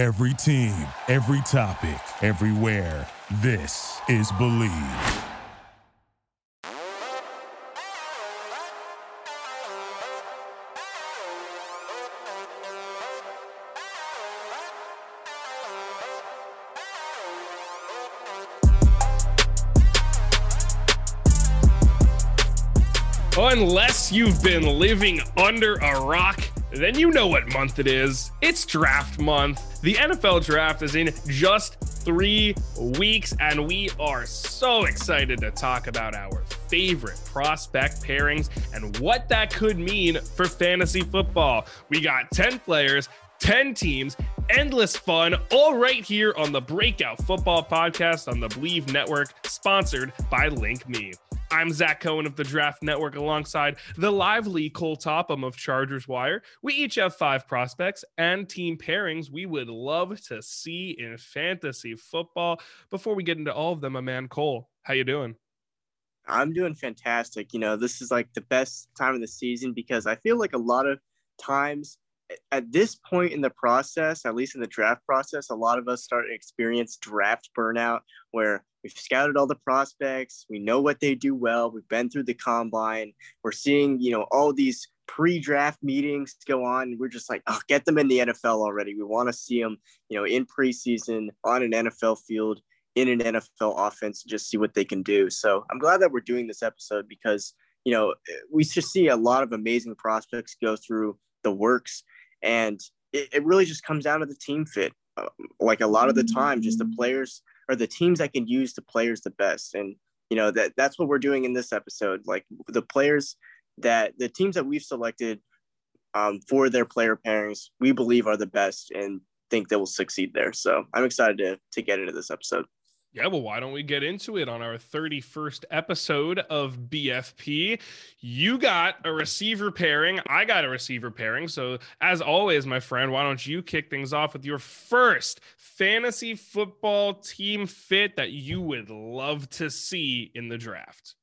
Every team, every topic, everywhere. This is Believe. Unless you've been living under a rock, then you know what month it is. It's draft month. The NFL draft is in just three weeks, and we are so excited to talk about our favorite prospect pairings and what that could mean for fantasy football. We got 10 players, 10 teams, endless fun, all right here on the Breakout Football Podcast on the Believe Network, sponsored by Link Me. I'm Zach Cohen of the Draft Network alongside the lively Cole Topham of Chargers Wire. We each have five prospects and team pairings we would love to see in fantasy football. Before we get into all of them, my man Cole, how you doing? I'm doing fantastic. You know, this is like the best time of the season because I feel like a lot of times at this point in the process, at least in the draft process, a lot of us start to experience draft burnout where we've scouted all the prospects, we know what they do well, we've been through the combine, we're seeing, you know, all these pre-draft meetings go on. We're just like, oh, get them in the NFL already. We want to see them, you know, in preseason on an NFL field in an NFL offense, just see what they can do. So I'm glad that we're doing this episode because, you know, we just see a lot of amazing prospects go through the works and it, it really just comes down to the team fit. Uh, like a lot of the time, just the players or the teams that can use the players the best. And you know that that's what we're doing in this episode. Like the players that the teams that we've selected um, for their player pairings, we believe are the best and think they will succeed there. So I'm excited to to get into this episode. Yeah, well, why don't we get into it on our 31st episode of BFP? You got a receiver pairing. I got a receiver pairing. So, as always, my friend, why don't you kick things off with your first fantasy football team fit that you would love to see in the draft?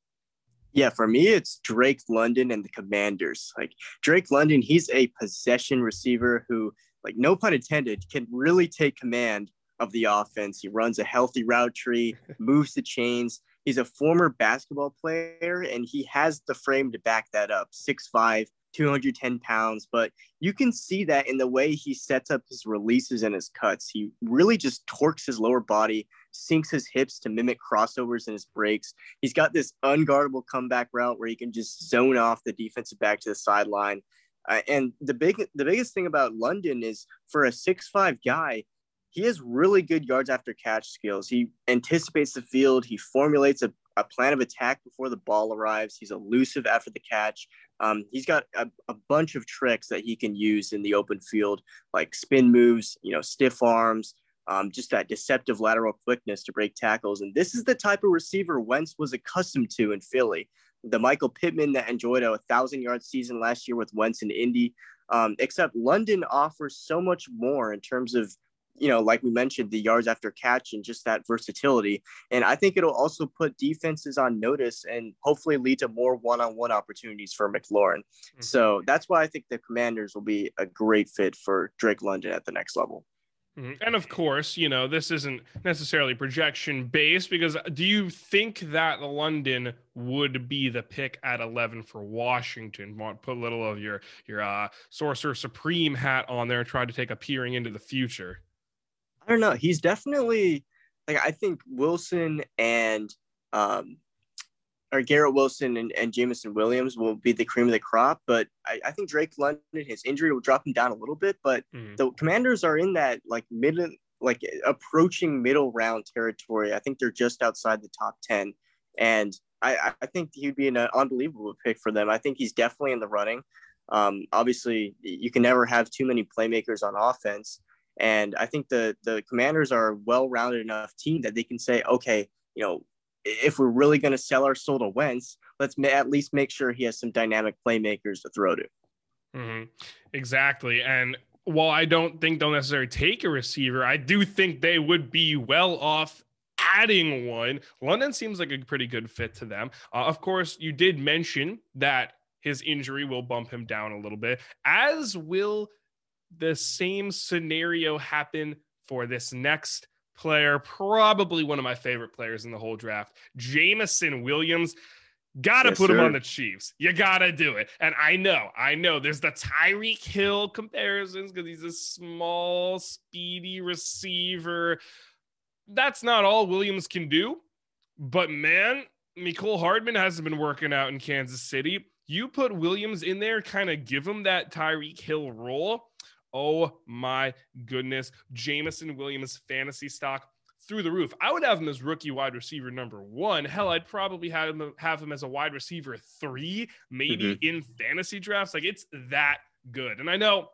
Yeah, for me, it's Drake London and the Commanders. Like Drake London, he's a possession receiver who, like, no pun intended, can really take command of the offense. He runs a healthy route tree, moves the chains. He's a former basketball player and he has the frame to back that up 6'5, 210 pounds. But you can see that in the way he sets up his releases and his cuts. He really just torques his lower body, sinks his hips to mimic crossovers and his breaks. He's got this unguardable comeback route where he can just zone off the defensive back to the sideline. Uh, and the big, the biggest thing about London is for a six-five guy, he has really good yards after catch skills. He anticipates the field. He formulates a, a plan of attack before the ball arrives. He's elusive after the catch. Um, he's got a, a, bunch of tricks that he can use in the open field, like spin moves, you know, stiff arms, um, just that deceptive lateral quickness to break tackles. And this is the type of receiver Wentz was accustomed to in Philly. The Michael Pittman that enjoyed a thousand yard season last year with Wentz in Indy. Um, except London offers so much more in terms of you know, like we mentioned, the yards after catch and just that versatility. And I think it'll also put defenses on notice and hopefully lead to more one on one opportunities for McLaurin. Mm-hmm. So that's why I think the commanders will be a great fit for Drake London at the next level. Mm-hmm. And of course, you know, this isn't necessarily projection based because do you think that London would be the pick at 11 for Washington? Want put a little of your your uh, sorcerer supreme hat on there and try to take a peering into the future? I don't know. He's definitely like I think Wilson and um or Garrett Wilson and, and Jameson Williams will be the cream of the crop, but I, I think Drake London, his injury will drop him down a little bit. But mm-hmm. the commanders are in that like mid like approaching middle round territory. I think they're just outside the top 10. And I, I think he'd be an unbelievable pick for them. I think he's definitely in the running. Um, obviously, you can never have too many playmakers on offense, and I think the the Commanders are a well-rounded enough team that they can say, okay, you know, if we're really going to sell our soul to Wentz, let's ma- at least make sure he has some dynamic playmakers to throw to. Mm-hmm. Exactly, and while I don't think they'll necessarily take a receiver, I do think they would be well off adding one. London seems like a pretty good fit to them. Uh, of course, you did mention that his injury will bump him down a little bit, as will the same scenario happen for this next player, probably one of my favorite players in the whole draft, Jameson Williams. Gotta yes, put him on the Chiefs. You gotta do it. And I know, I know there's the Tyreek Hill comparisons because he's a small, speedy receiver. That's not all Williams can do. But man, Mecole Hardman hasn't been working out in Kansas City. You put Williams in there, kind of give him that Tyreek Hill role. Oh my goodness. Jameson Williams fantasy stock through the roof. I would have him as rookie wide receiver number one. Hell, I'd probably have him have him as a wide receiver three, maybe mm-hmm. in fantasy drafts. Like it's that good. And I know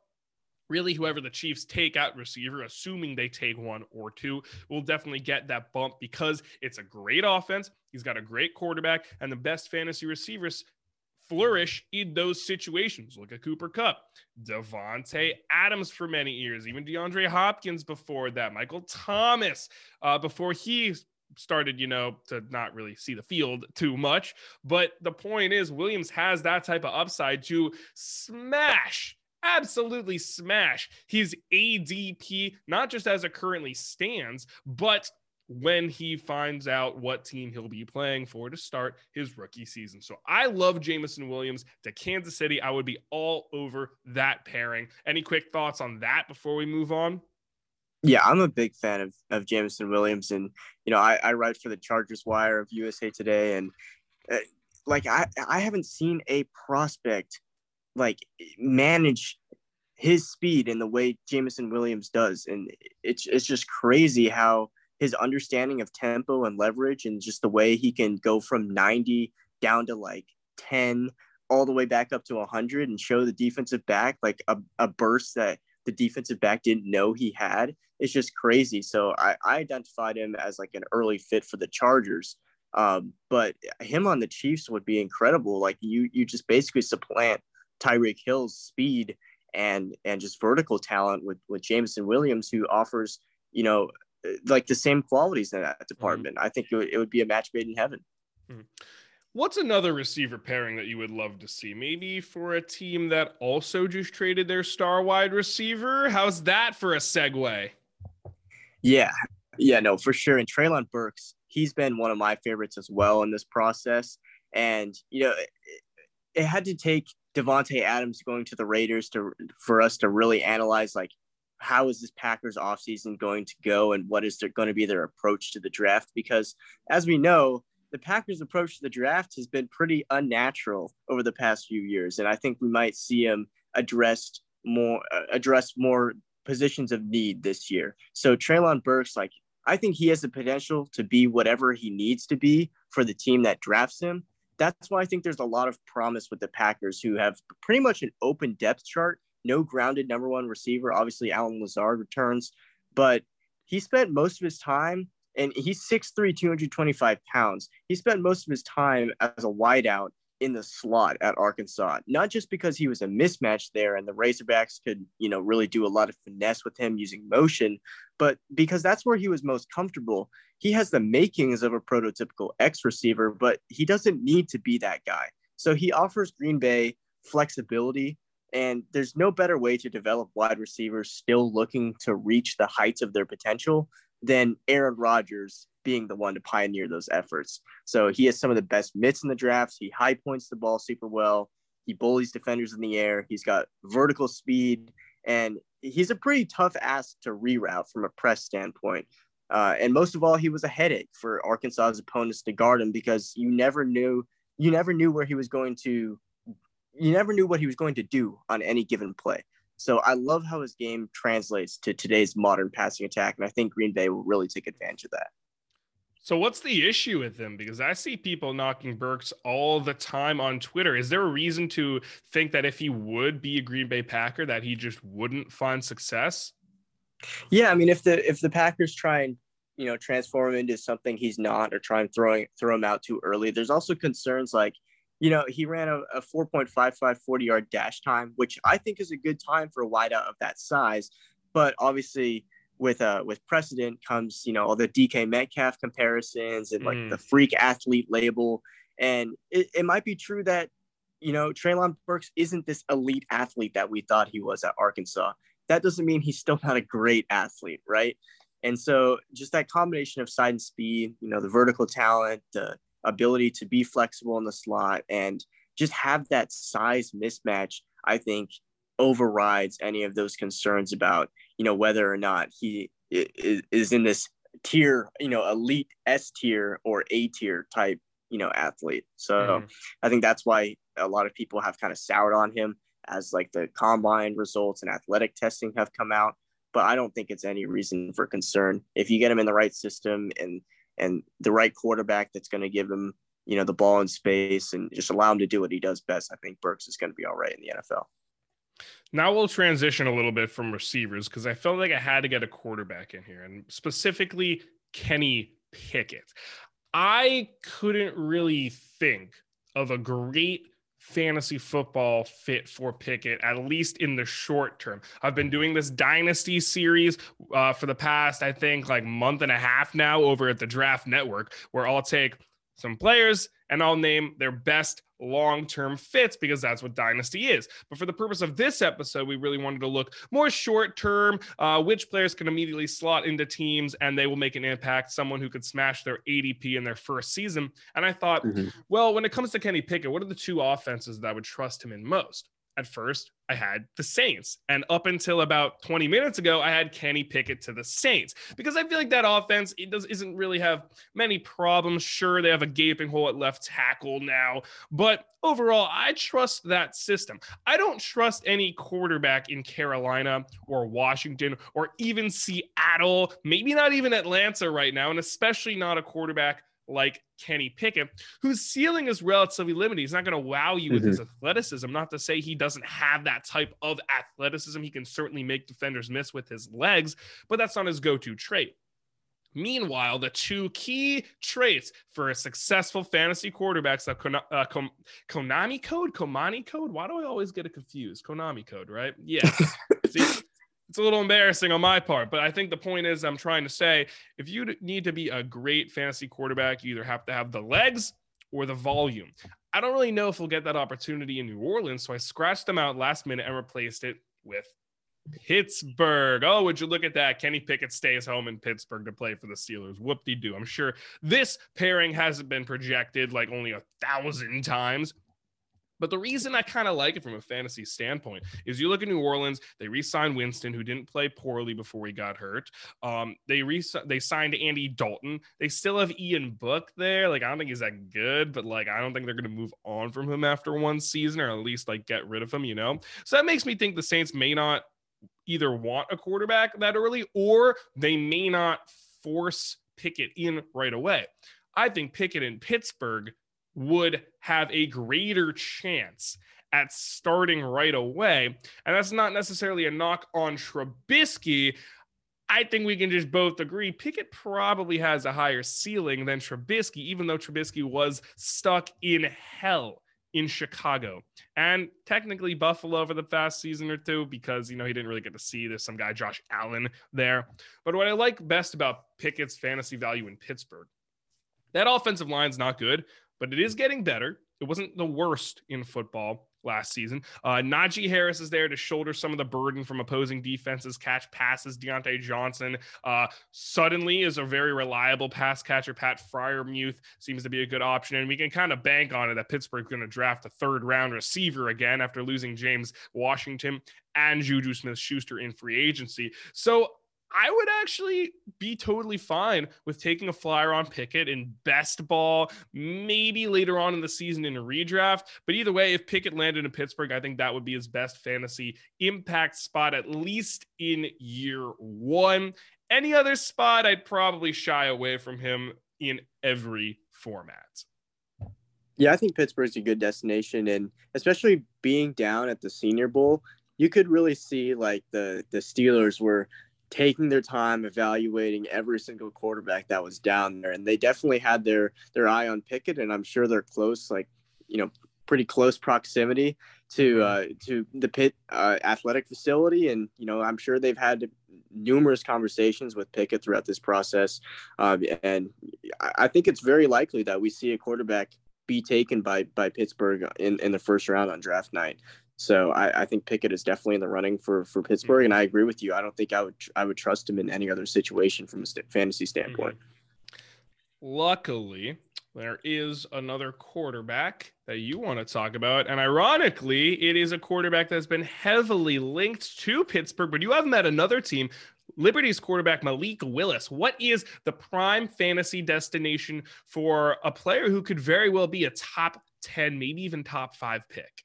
really whoever the Chiefs take at receiver, assuming they take one or two, will definitely get that bump because it's a great offense. He's got a great quarterback and the best fantasy receivers flourish in those situations. Look at Cooper Kupp, Davante Adams for many years, even DeAndre Hopkins before that, Michael Thomas uh, before he started, you know, to not really see the field too much. But the point is, Williams has that type of upside to smash absolutely smash his ADP, not just as it currently stands, but when he finds out what team he'll be playing for to start his rookie season. So I love Jameson Williams to Kansas City. I would be all over that pairing. Any quick thoughts on that before we move on? Yeah, I'm a big fan of, of Jameson Williams. And, you know, I, I write for the Chargers Wire of USA Today. And, uh, like, I, I haven't seen a prospect, like, manage his speed in the way Jameson Williams does. And it's, it's just crazy how – his understanding of tempo and leverage and just the way he can go from 90 down to like 10 all the way back up to 100 and show the defensive back like a, a burst that the defensive back didn't know he had it's just crazy. So I, I identified him as like an early fit for the chargers. Um, but him on the chiefs would be incredible. Like you you just basically supplant tyreek hill's speed and and just vertical talent with with jameson williams who offers you know like the same qualities in that department. Mm-hmm. I think it would, it would, be a match made in heaven. Mm-hmm. What's another receiver pairing that you would love to see? Maybe for a team that also just traded their star wide receiver. How's that for a segue? Yeah, yeah, no, for sure. And Treylon Burks, he's been one of my favorites as well in this process. And you know, it, it had to take Davante Adams going to the Raiders to for us to really analyze like how is this Packers offseason going to go and what is there going to be their approach to the draft? Because as we know, the Packers' approach to the draft has been pretty unnatural over the past few years, and I think we might see him addressed more uh, address more positions of need this year. So Treylon Burks, like I think he has the potential to be whatever he needs to be for the team that drafts him. That's why I think there's a lot of promise with the Packers, who have pretty much an open depth chart no grounded number one receiver. Obviously, Allen Lazard returns, but he spent most of his time, and he's 6'3, 225 pounds. He spent most of his time as a wideout in the slot at Arkansas, not just because he was a mismatch there and the Razorbacks could, you know, really do a lot of finesse with him using motion, but because that's where he was most comfortable. He has the makings of a prototypical X receiver, but he doesn't need to be that guy. So he offers Green Bay flexibility and there's no better way to develop wide receivers still looking to reach the heights of their potential than Aaron Rodgers being the one to pioneer those efforts. So he has some of the best mitts in the drafts. He high points the ball super well. He bullies defenders in the air. He's got vertical speed, and he's a pretty tough ass to reroute from a press standpoint. Uh, and most of all, he was a headache for Arkansas's opponents to guard him because you never knew you never knew where he was going to you never knew what he was going to do on any given play. So I love how his game translates to today's modern passing attack, and I think Green Bay will really take advantage of that. So what's the issue with him? Because I see people knocking Burks all the time on Twitter. Is there a reason to think that if he would be a Green Bay Packer, that he just wouldn't find success? Yeah, I mean, if the if the Packers try and you know transform him into something he's not, or try and throwing throw him out too early, there's also concerns like you know, he ran a, a 4.55 40 yard dash time, which I think is a good time for a wideout of that size. But obviously, with uh with precedent comes you know all the DK Metcalf comparisons and like mm. the freak athlete label, and it, it might be true that you know Treylon Burks isn't this elite athlete that we thought he was at Arkansas. that doesn't mean he's still not a great athlete, right? And so just that combination of side and speed, you know, the vertical talent, the ability to be flexible in the slot and just have that size mismatch, I think overrides any of those concerns about, you know, whether or not he is in this tier, you know, elite S tier or A tier type, you know, athlete. So mm. I think that's why a lot of people have kind of soured on him as like the combine results and athletic testing have come out. But I don't think it's any reason for concern if you get him in the right system and and the right quarterback that's going to give him you know the ball in space and just allow him to do what he does best. I think Burks is going to be all right in the NFL. Now we'll transition a little bit from receivers because I felt like I had to get a quarterback in here, and specifically Kenny Pickett. I couldn't really think of a great fantasy football fit for Pickett, at least in the short term. I've been doing this dynasty series uh, for the past, I think, like month and a half now over at the Draft Network, where I'll take some players and I'll name their best long term fits because that's what Dynasty is. But for the purpose of this episode, we really wanted to look more short term, uh, which players can immediately slot into teams and they will make an impact, someone who could smash their ADP in their first season. And I thought, mm-hmm. well, when it comes to Kenny Pickett, what are the two offenses that I would trust him in most? At first I had the Saints. And up until about 20 minutes ago, I had Kenny Pickett to the Saints because I feel like that offense it does isn't really have many problems. Sure, they have a gaping hole at left tackle now, but overall, I trust that system. I don't trust any quarterback in Carolina or Washington or even Seattle, maybe not even Atlanta right now, and especially not a quarterback like Kenny Pickett, whose ceiling is relatively limited. He's not going to wow you with mm-hmm. his athleticism. Not to say he doesn't have that type of athleticism. He can certainly make defenders miss with his legs, but that's not his go to trait. Meanwhile, the two key traits for a successful fantasy quarterbacks Kon- uh, Konami code, Komani code. Why do I always get it confused? Konami code, right? Yeah. See, it's a little embarrassing on my part, but I think the point is I'm trying to say if you need to be a great fantasy quarterback, you either have to have the legs or the volume. I don't really know if we'll get that opportunity in New Orleans, so I scratched them out last minute and replaced it with Pittsburgh. Oh, would you look at that? Kenny Pickett stays home in Pittsburgh to play for the Steelers. Whoop de doo. I'm sure this pairing hasn't been projected like only a thousand times, but the reason I kind of like it from a fantasy standpoint is you look at New Orleans, they re-signed Winston, who didn't play poorly before he got hurt. Um, they re they signed Andy Dalton. They still have Ian Book there. Like I don't think he's that good, but like I don't think they're gonna move on from him after one season, or at least like get rid of him. You know, so that makes me think the Saints may not either want a quarterback that early, or they may not force Pickett in right away. I think Pickett in Pittsburgh would have a greater chance at starting right away. And that's not necessarily a knock on Trubisky. I think we can just both agree Pickett probably has a higher ceiling than Trubisky, even though Trubisky was stuck in hell in Chicago and technically Buffalo over the past season or two because you know he didn't really get to see there's some guy Josh Allen there. But what I like best about Pickett's fantasy value in Pittsburgh, that offensive line's not good, but it is getting better. It wasn't the worst in football last season. Uh, Najee Harris is there to shoulder some of the burden from opposing defenses, catch passes. Diontae Johnson uh, suddenly is a very reliable pass catcher. Pat Freiermuth seems to be a good option, and we can kind of bank on it that Pittsburgh's going to draft a third round receiver again after losing James Washington and Juju Smith Schuster in free agency. So I would actually be totally fine with taking a flyer on Pickett in best ball, maybe later on in the season in a redraft. But either way, if Pickett landed in Pittsburgh, I think that would be his best fantasy impact spot, at least in year one. Any other spot, I'd probably shy away from him in every format. Yeah, I think Pittsburgh's a good destination, and especially being down at the Senior Bowl, you could really see like the the Steelers were taking their time evaluating every single quarterback that was down there and they definitely had their their eye on Pickett and I'm sure they're close like you know pretty close proximity to mm-hmm. uh, to the Pitt uh, athletic facility and you know I'm sure they've had numerous conversations with Pickett throughout this process um, and I think it's very likely that we see a quarterback be taken by by Pittsburgh in, in the first round on draft night So I, I think Pickett is definitely in the running for for Pittsburgh, mm-hmm. and I agree with you. I don't think I would I would trust him in any other situation from a st- fantasy standpoint. Mm-hmm. Luckily, there is another quarterback that you want to talk about. And ironically, it is a quarterback that's been heavily linked to Pittsburgh, but you have met another team. Liberty's quarterback Malik Willis. What is the prime fantasy destination for a player who could very well be a top 10, maybe even top five pick?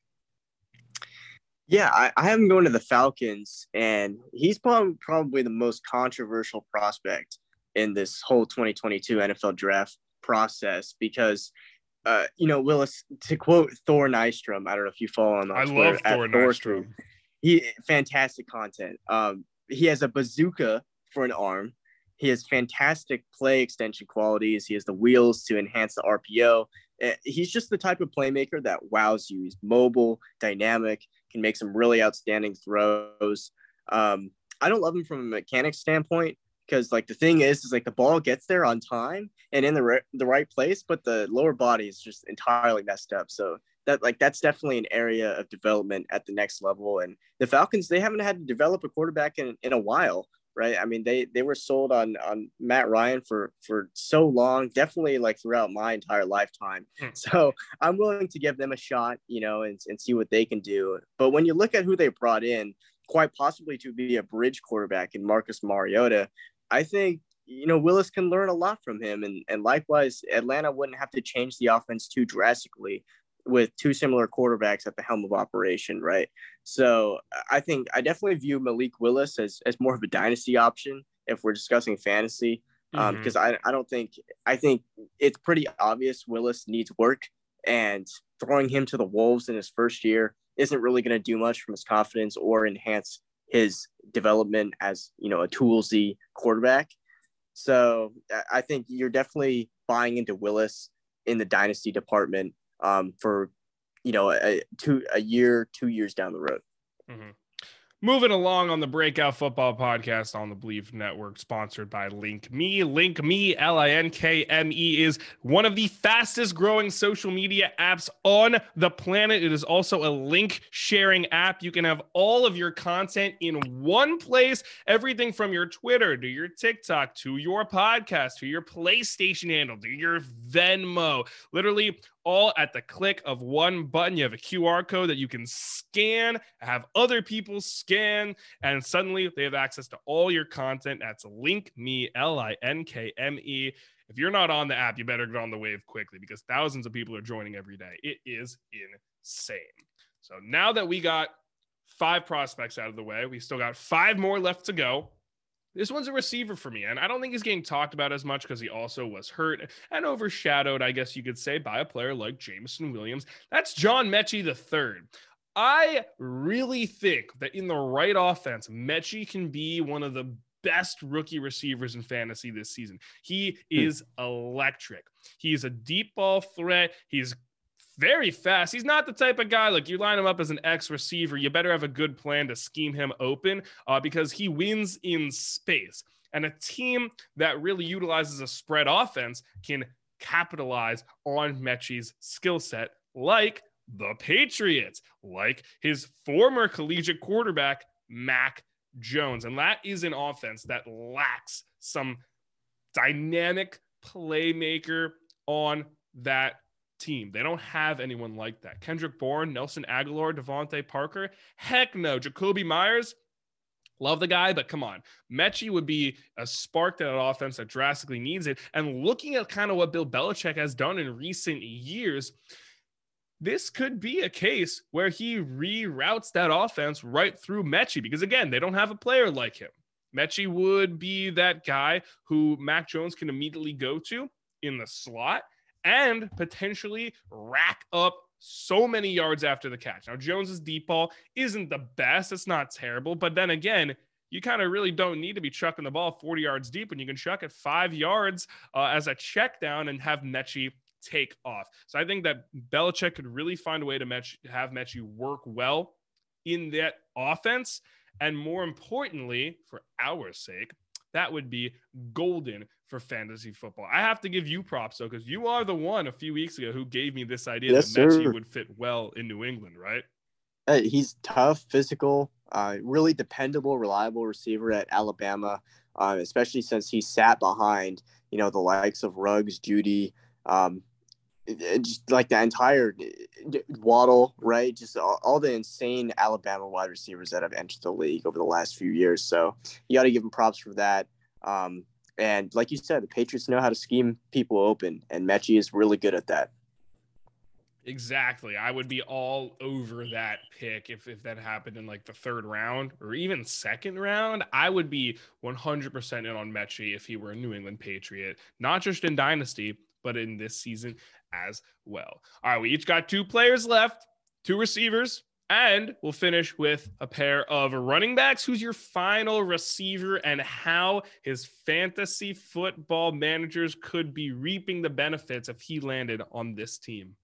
Yeah, I, I have him going to the Falcons, and he's probably probably the most controversial prospect in this whole 2022 NFL draft process because uh, you know, Willis, to quote Thor Nystrom, I don't know if you follow on I Twitter, love Thor Nystrom. He fantastic content. Um, he has a bazooka for an arm. He has fantastic play extension qualities. He has the wheels to enhance the RPO. Uh, he's just the type of playmaker that wows you. He's mobile, dynamic, can make some really outstanding throws. Um, I don't love him from a mechanics standpoint because like the thing is is like the ball gets there on time and in the re- the right place but the lower body is just entirely messed up. So that like that's definitely an area of development at the next level. And the falcons they haven't had to develop a quarterback in, in a while right? I mean they they were sold on on matt ryan for for so long definitely like throughout my entire lifetime. Hmm. so i'm willing to give them a shot you know and, and see what they can do. But when you look at who they brought in quite possibly to be a bridge quarterback in marcus mariota I think you know Willis can learn a lot from him, and and likewise, Atlanta wouldn't have to change the offense too drastically with two similar quarterbacks at the helm of operation, right? So I think I definitely view Malik Willis as as more of a dynasty option if we're discussing fantasy, um, because mm-hmm. I I don't think I think it's pretty obvious Willis needs work, and throwing him to the wolves in his first year isn't really going to do much from his confidence or enhance his development as you know a toolsy quarterback. So I think you're definitely buying into Willis in the dynasty department um, for you know a two a year, two years down the road. Mm-hmm. Moving along on the Breakout Football Podcast on the believe Network, sponsored by Link Me. Link Me, L I N K M E, is one of the fastest growing social media apps on the planet. It is also a link sharing app. You can have all of your content in one place everything from your Twitter to your TikTok to your podcast to your PlayStation handle to your Venmo. Literally, all at the click of one button. You have a QR code that you can scan, have other people scan, and suddenly they have access to all your content. That's Link Me, L I N K M E. If you're not on the app, you better get on the wave quickly because thousands of people are joining every day. It is insane. So now that we got five prospects out of the way, we still got five more left to go. This one's a receiver for me, and I don't think he's getting talked about as much because he also was hurt and overshadowed, I guess you could say, by a player like Jameson Williams. That's John Metchie III. I really think that in the right offense, Metchie can be one of the best rookie receivers in fantasy this season. He hmm. is electric. He's a deep ball threat. He's very fast. He's not the type of guy like you line him up as an X receiver. You better have a good plan to scheme him open uh, because he wins in space. And a team that really utilizes a spread offense can capitalize on Metchie's skill set, like the Patriots, like his former collegiate quarterback, Mac Jones. And that is an offense that lacks some dynamic playmaker on that team. They don't have anyone like that. Kendrick Bourne, Nelson Agholor, DeVante Parker. Heck no. Jakobi Meyers, love the guy, but come on. Metchie would be a spark to that offense that drastically needs it. And looking at kind of what Bill Belichick has done in recent years, this could be a case where he reroutes that offense right through Metchie because, again, they don't have a player like him. Metchie would be that guy who Mac Jones can immediately go to in the slot and potentially rack up so many yards after the catch. Now, Jones's deep ball isn't the best. It's not terrible. But then again, you kind of really don't need to be chucking the ball 40 yards deep when you can chuck it five yards uh, as a check down and have Metchie take off. So I think that Belichick could really find a way to match, have Metchie work well in that offense. And more importantly, for our sake, that would be golden for fantasy football. I have to give you props though, because you are the one a few weeks ago who gave me this idea yes, that Metchie would fit well in New England, right? Uh, he's tough, physical, uh, really dependable, reliable receiver at Alabama, uh, especially since he sat behind, you know, the likes of Ruggs, Jeudy, um, just like the entire Waddle, right? Just all, all, the insane Alabama wide receivers that have entered the league over the last few years. So you got to give him props for that. Um, and like you said, the Patriots know how to scheme people open, and Metchie is really good at that. Exactly. I would be all over that pick if, if that happened in like the third round or even second round. I would be 100% in on Metchie if he were a New England Patriot, not just in Dynasty, but in this season as well. All right, we each got two players left, two receivers, and we'll finish with a pair of running backs. Who's your final receiver and how his fantasy football managers could be reaping the benefits if he landed on this team?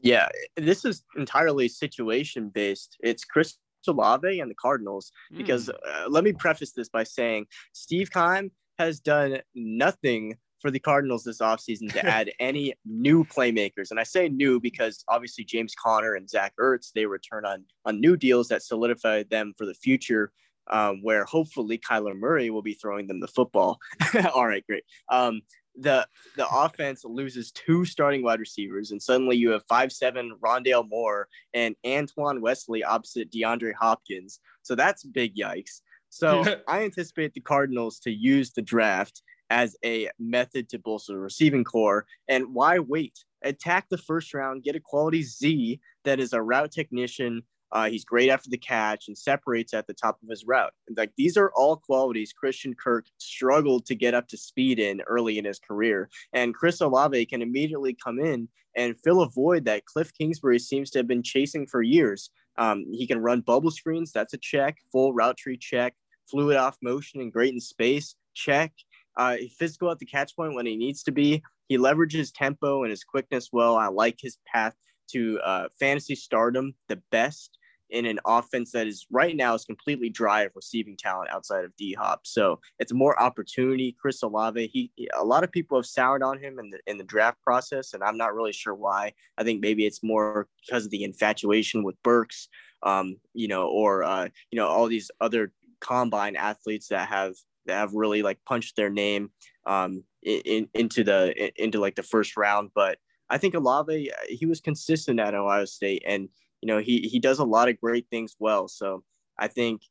Yeah, this is entirely situation based. It's Chris Olave and the Cardinals because mm. uh, let me preface this by saying Steve Keim has done nothing for the Cardinals this offseason to add any new playmakers. And I say new because obviously James Conner and Zach Ertz, they return on on new deals that solidify them for the future. Um, where hopefully Kyler Murray will be throwing them the football. All right, great. Um, the the offense loses two starting wide receivers, and suddenly you have five seven Rondale Moore and Antoine Wesley opposite DeAndre Hopkins. So that's big yikes. So I anticipate the Cardinals to use the draft as a method to bolster the receiving corps. And why wait? Attack the first round, get a quality Z that is a route technician uh, he's great after the catch and separates at the top of his route. Like these are all qualities Christian Kirk struggled to get up to speed in early in his career. And Chris Olave can immediately come in and fill a void that Cliff Kingsbury seems to have been chasing for years. Um, he can run bubble screens. That's a check. Full route tree check. Fluid off motion and great in space. Check. Uh, physical at the catch point when he needs to be. He leverages tempo and his quickness well. I like his path to uh, fantasy stardom the best in an offense that is right now is completely dry of receiving talent outside of D Hop. So it's more opportunity. Chris Olave, he, a lot of people have soured on him in the in the draft process, and I'm not really sure why. I think maybe it's more because of the infatuation with Burks, um, you know, or uh, you know all these other combine athletes that have have really like punched their name um, in, into the into like the first round, but I think Olave, he was consistent at Ohio State, and you know he he does a lot of great things well. So I think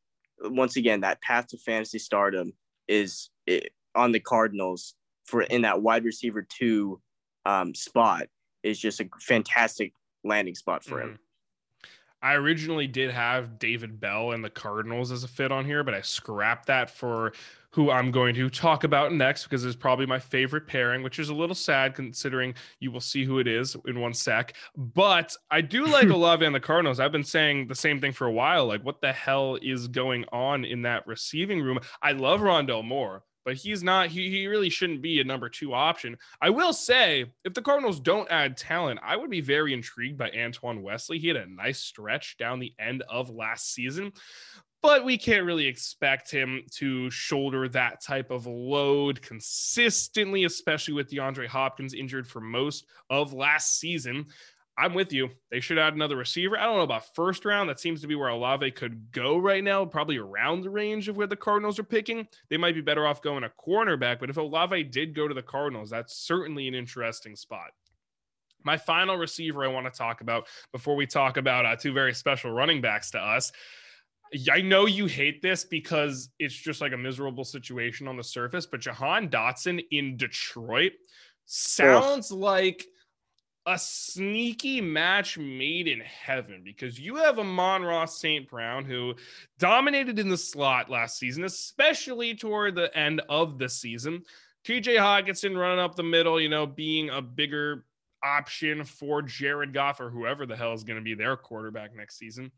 once again that path to fantasy stardom is on the Cardinals for in that wide receiver two um, spot is just a fantastic landing spot for mm-hmm. him. I originally did have David Bell and the Cardinals as a fit on here, but I scrapped that for who I'm going to talk about next because it's probably my favorite pairing, which is a little sad considering you will see who it is in one sec. But I do like Olave and the Cardinals. I've been saying the same thing for a while. Like, what the hell is going on in that receiving room? I love Rondale Moore but he's not he, he really shouldn't be a number two option i will say if the cardinals don't add talent i would be very intrigued by antoine wesley he had a nice stretch down the end of last season but we can't really expect him to shoulder that type of load consistently, especially with DeAndre Hopkins injured for most of last season. I'm with you. They should add another receiver. I don't know about first round. That seems to be where Olave could go right now, probably around the range of where the Cardinals are picking. They might be better off going a cornerback. But if Olave did go to the Cardinals, that's certainly an interesting spot. My final receiver I want to talk about before we talk about uh, two very special running backs to us. I know you hate this because it's just like a miserable situation on the surface, but Jahan Dotson in Detroit sounds like a sneaky match made in heaven because you have Amon-Ra St. Brown who dominated in the slot last season, especially toward the end of the season. TJ Hockenson running up the middle, you know, being a bigger option for Jared Goff or whoever the hell is going to be their quarterback next season.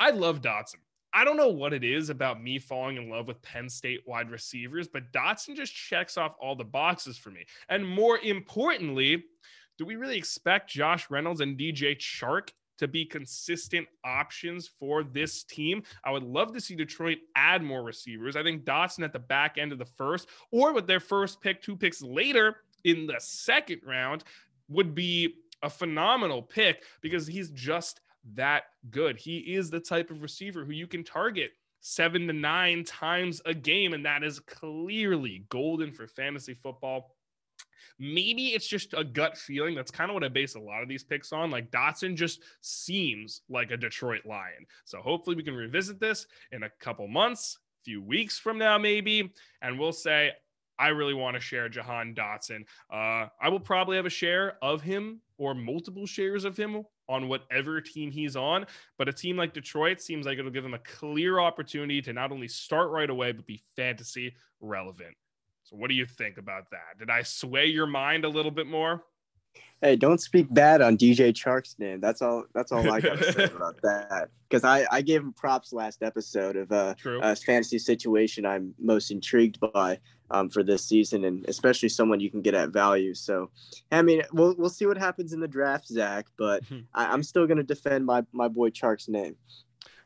I love Dotson. I don't know what it is about me falling in love with Penn State wide receivers, but Dotson just checks off all the boxes for me. And more importantly, do we really expect Josh Reynolds and DJ Chark to be consistent options for this team? I would love to see Detroit add more receivers. I think Dotson at the back end of the first, or with their first pick, two picks later in the second round, would be a phenomenal pick because he's just that good. He is the type of receiver who you can target seven to nine times a game, and that is clearly golden for fantasy football. Maybe it's just a gut feeling. That's kind of what I base a lot of these picks on. Like Dotson just seems like a Detroit Lion. So hopefully we can revisit this in a couple months, few weeks from now, maybe, and we'll say, I really want to share Jahan Dotson. Uh, I will probably have a share of him or multiple shares of him on whatever team he's on. But a team like Detroit seems like it'll give him a clear opportunity to not only start right away, but be fantasy relevant. So, what do you think about that? Did I sway your mind a little bit more? Hey, don't speak bad on DJ Chark's name. That's all. That's all I got to say about that. Because I, I gave him props last episode of uh, a fantasy situation I'm most intrigued by um, for this season, and especially someone you can get at value. So, I mean, we'll we'll see what happens in the draft, Zach. But I, am still going to defend my my boy Chark's name.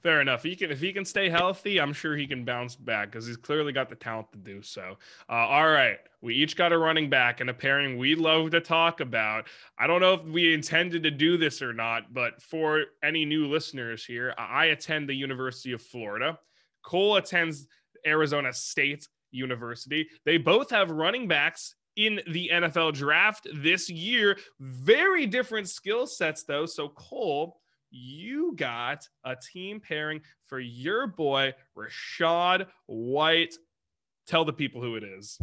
Fair enough. He can if he can stay healthy, I'm sure he can bounce back because he's clearly got the talent to do so. Uh, all right, we each got a running back and a pairing we love to talk about. I don't know if we intended to do this or not, but for any new listeners here, I attend the University of Florida. Cole attends Arizona State University. They both have running backs in the NFL draft this year. Very different skill sets, though. So, Cole, you got a team pairing for your boy, Rachaad White. Tell the people who it is.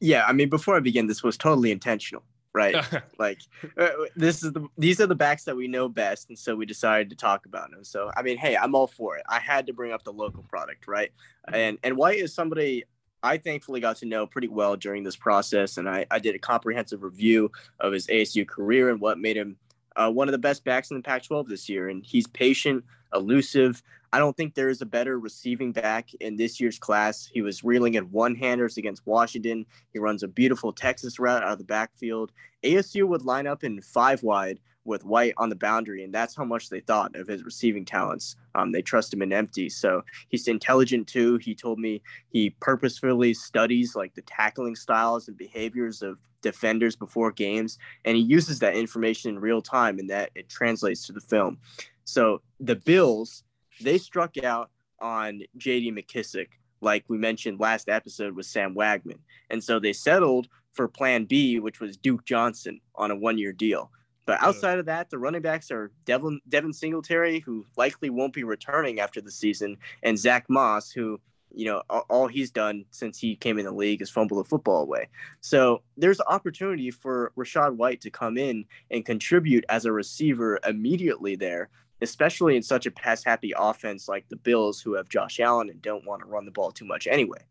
Yeah, I mean, before I begin, this was totally intentional, right? like, uh, this is the these are the backs that we know best, and so we decided to talk about them. So, I mean, hey, I'm all for it. I had to bring up the local product, right? And and White is somebody I thankfully got to know pretty well during this process, and I, I did a comprehensive review of his ASU career and what made him uh, one of the best backs in the Pac 12 this year. And he's patient, elusive. I don't think there is a better receiving back in this year's class. He was reeling in one handers against Washington. He runs a beautiful Texas route out of the backfield. ASU would line up in five wide with White on the boundary, and that's how much they thought of his receiving talents. Um, they trust him in empty. So he's intelligent too. He told me he purposefully studies like the tackling styles and behaviors of defenders before games, and he uses that information in real time, and that it translates to the film. So the Bills, they struck out on J.D. McKissic, like we mentioned last episode with Sam Wagman, and so they settled for Plan B, which was Duke Johnson on a one-year deal. But outside of that, the running backs are Devin, Devin Singletary, who likely won't be returning after the season, and Zach Moss, who you know, all he's done since he came in the league is fumble the football away. So there's opportunity for Rachaad White to come in and contribute as a receiver immediately there, especially in such a pass happy offense like the Bills, who have Josh Allen and don't want to run the ball too much anyway.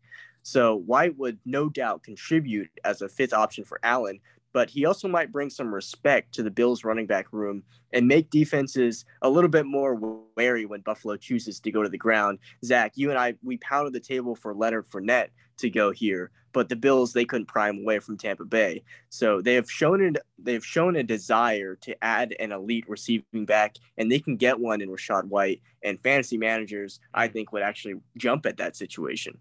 So White would no doubt contribute as a fifth option for Allen, but he also might bring some respect to the Bills running back room and make defenses a little bit more wary when Buffalo chooses to go to the ground. Zach, you and I, we pounded the table for Leonard Fournette to go here, but the Bills they couldn't pry him away from Tampa Bay. So they have shown it. They've shown a desire to add an elite receiving back, and they can get one in Rachaad White. And fantasy managers, I think, would actually jump at that situation.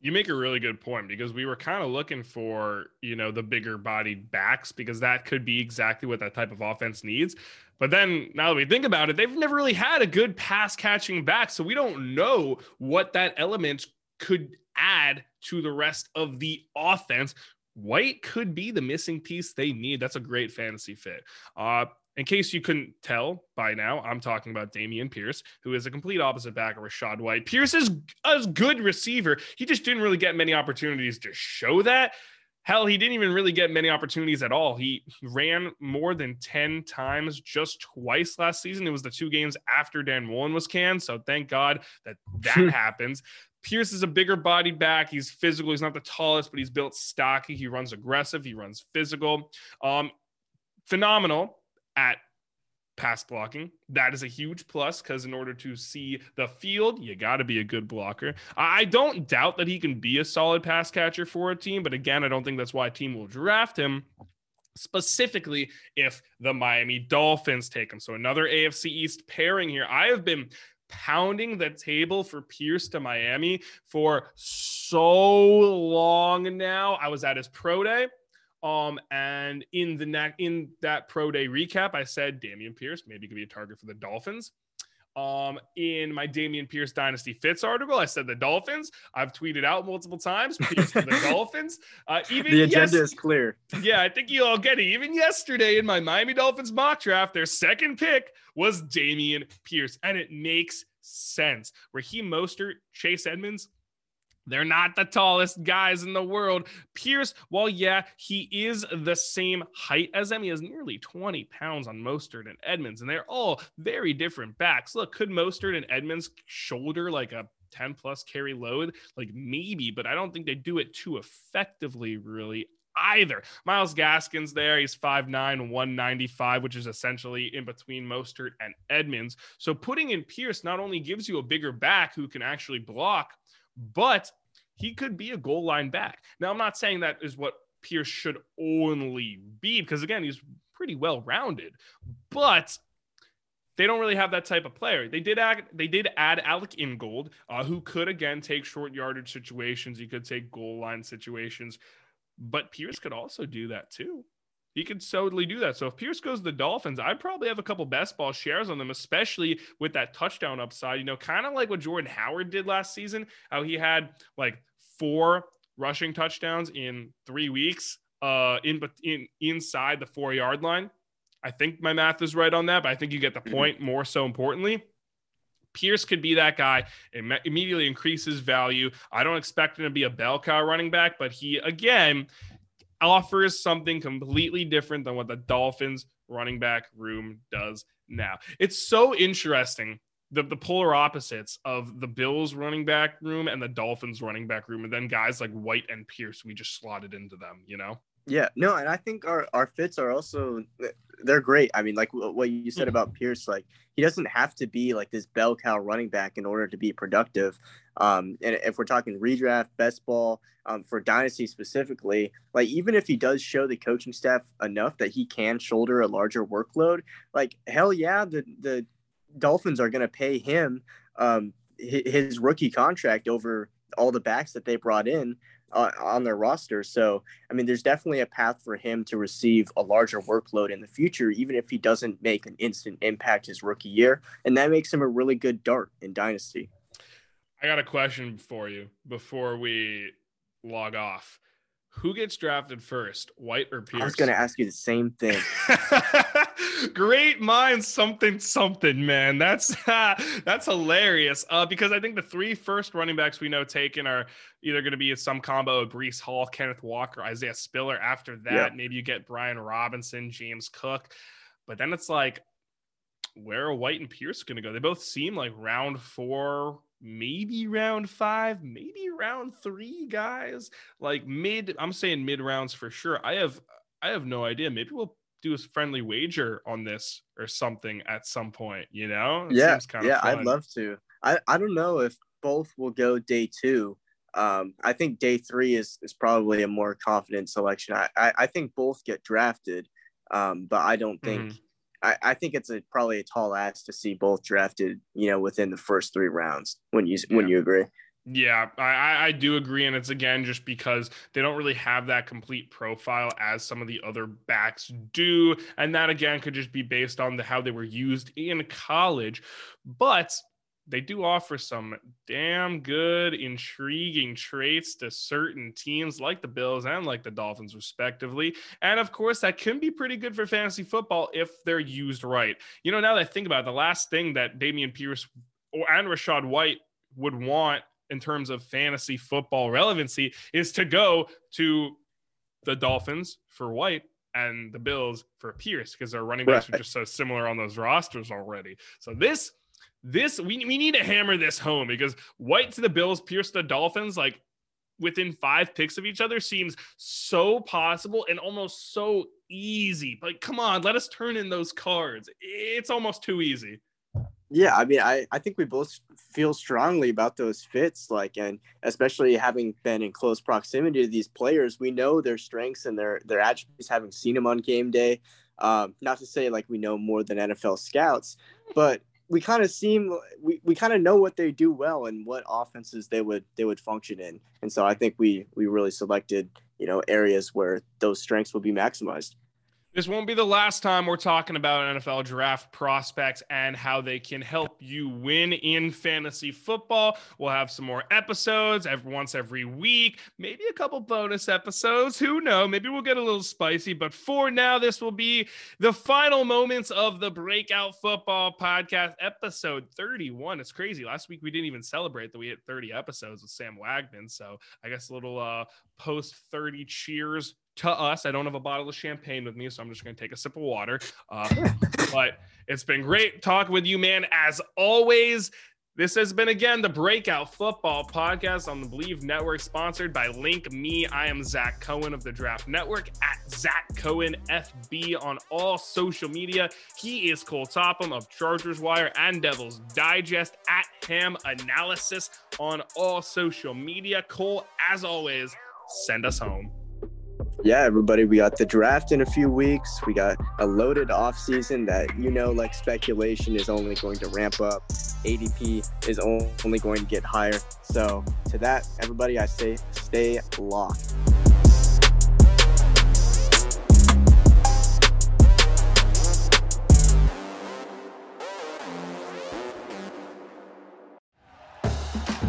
You make a really good point because we were kind of looking for, you know, the bigger bodied backs because that could be exactly what that type of offense needs. But then now that we think about it, they've never really had a good pass catching back. So we don't know what that element could add to the rest of the offense. White could be the missing piece they need. That's a great fantasy fit. Uh, in case you couldn't tell by now, I'm talking about Dameon Pierce, who is a complete opposite back of Rachaad White. Pierce is a good receiver. He just didn't really get many opportunities to show that. Hell, he didn't even really get many opportunities at all. He ran more than 10 times just twice last season. It was the two games after Dan Mullen was canned. So thank God that that happens. Pierce is a bigger body back. He's physical. He's not the tallest, but he's built stocky. He runs aggressive. He runs physical. Um, phenomenal at pass blocking. That is a huge plus because in order to see the field, you got to be a good blocker. I don't doubt that he can be a solid pass catcher for a team, but again, I don't think that's why a team will draft him. Specifically, if the Miami Dolphins take him. So, another AFC East pairing here. I have been pounding the table for Pierce to Miami for so long now. I was at his pro day. Um, and in the neck in that pro day recap, I said Dameon Pierce maybe could be a target for the Dolphins. Um, in my Dameon Pierce Dynasty Fits article, I said the Dolphins. I've tweeted out multiple times Pierce for the Dolphins. Uh, even the agenda yes- is clear. yeah, I think you all get it. Even yesterday in my Miami Dolphins mock draft, their second pick was Dameon Pierce, and it makes sense. Raheem Mostert, Chase Edmonds, they're not the tallest guys in the world. Pierce, well, yeah, he is the same height as them. He has nearly 20 pounds on Mostert and Edmonds, and they're all very different backs. Look, could Mostert and Edmonds shoulder like a 10 plus carry load? Like maybe, but I don't think they do it too effectively, really. Either Myles Gaskins there, he's 5'9, 195, which is essentially in between Mostert and Edmonds. So putting in Pierce not only gives you a bigger back who can actually block, but he could be a goal line back. Now, I'm not saying that is what Pierce should only be, because again, he's pretty well rounded, but they don't really have that type of player. They did add they did add Alec Ingold, uh, who could again take short yardage situations. He could take goal line situations, but Pierce could also do that too. He could totally do that. So if Pierce goes to the Dolphins, I'd probably have a couple best ball shares on them, especially with that touchdown upside. You know, kind of like what Jordan Howard did last season, how he had like four rushing touchdowns in three weeks, uh, in but in inside the four yard line. I think my math is right on that, but I think you get the point. More so importantly, Pierce could be that guy. It immediately increases value. I don't expect him to be a bell cow running back, but he again offers something completely different than what the Dolphins running back room does now. It's so interesting the, the polar opposites of the Bills running back room and the Dolphins running back room, and then guys like White and Pierce, we just slotted into them, you know? Yeah, no, and I think our, our fits are also they're great. I mean, like what you said about Pierce, like he doesn't have to be like this bell cow running back in order to be productive. Um, and if we're talking redraft, best ball, um, for dynasty specifically, like even if he does show the coaching staff enough that he can shoulder a larger workload, like hell yeah, the the Dolphins are going to pay him um, his rookie contract over all the backs that they brought in uh, on their roster. So, I mean, there's definitely a path for him to receive a larger workload in the future, even if he doesn't make an instant impact his rookie year. And that makes him a really good dart in Dynasty. I got a question for you before we log off. Who gets drafted first, White or Pierce? I was going to ask you the same thing. Great minds, something, something, man. That's uh, that's hilarious. Uh, because I think the three first running backs we know taken are either going to be some combo of Breece Hall, Kenneth Walker, Isaiah Spiller. After that, yeah. maybe you get Brian Robinson, James Cook. But then it's like, where are White and Pierce going to go? They both seem like round four, maybe round five, maybe round three guys. Like mid, I'm saying mid rounds for sure. I have I have no idea. Maybe we'll do a friendly wager on this or something at some point, you know? It yeah. yeah, I'd love to. I, I don't know if both will go day two. Um, I think day three is, is probably a more confident selection. I, I, I think both get drafted, um, but I don't think mm-hmm. I, I think it's a probably a tall ask to see both drafted, you know, within the first three rounds. When you yeah. when you agree. Yeah, I, I do agree. And it's again just because they don't really have that complete profile as some of the other backs do. And that again could just be based on the how they were used in college. But they do offer some damn good, intriguing traits to certain teams like the Bills and like the Dolphins, respectively. And of course, that can be pretty good for fantasy football if they're used right. You know, now that I think about it, the last thing that Dameon Pierce or and Rachaad White would want in terms of fantasy football relevancy is to go to the Dolphins for White and the Bills for Pierce because their running backs right. are just so similar on those rosters already. So this this we, we need to hammer this home because White to the Bills, Pierce to the Dolphins, like within five picks of each other seems so possible and almost so easy. Like, come on, let us turn in those cards. It's almost too easy. Yeah, I mean, I, I think we both feel strongly about those fits, like, and especially having been in close proximity to these players, we know their strengths and their their attributes, having seen them on game day. Um, not to say like we know more than NFL scouts, but we kind of seem we, we kind of know what they do well and what offenses they would they would function in. And so i think we we really selected you know areas where those strengths will be maximized this won't be the last time we're talking about NFL draft prospects and how they can help you win in fantasy football. We'll have some more episodes every once every week, maybe a couple bonus episodes. Who knows? Maybe we'll get a little spicy. But for now, this will be the final moments of the Breakout Football Podcast, episode 31. It's crazy. Last week we didn't even celebrate that we hit 30 episodes with Sam Wagman. So I guess a little uh, post 30 cheers to us. I don't have a bottle of champagne with me, so I'm just going to take a sip of water. Uh, but it's been great talking with you, man. As always, this has been again the Breakout Football Podcast on the Bleav Network, sponsored by Link Me. I am Zach Cohen of the Draft Network at Zach Cohen FB on all social media. He is Cole Topham of Chargers Wire and Devils Digest at Ham Analysis on all social media. Cole, as always, send us home yeah, everybody, we got the draft in a few weeks. We got a loaded off season that you know, like speculation is only going to ramp up. ADP is only going to get higher. So to that, everybody, I say stay locked.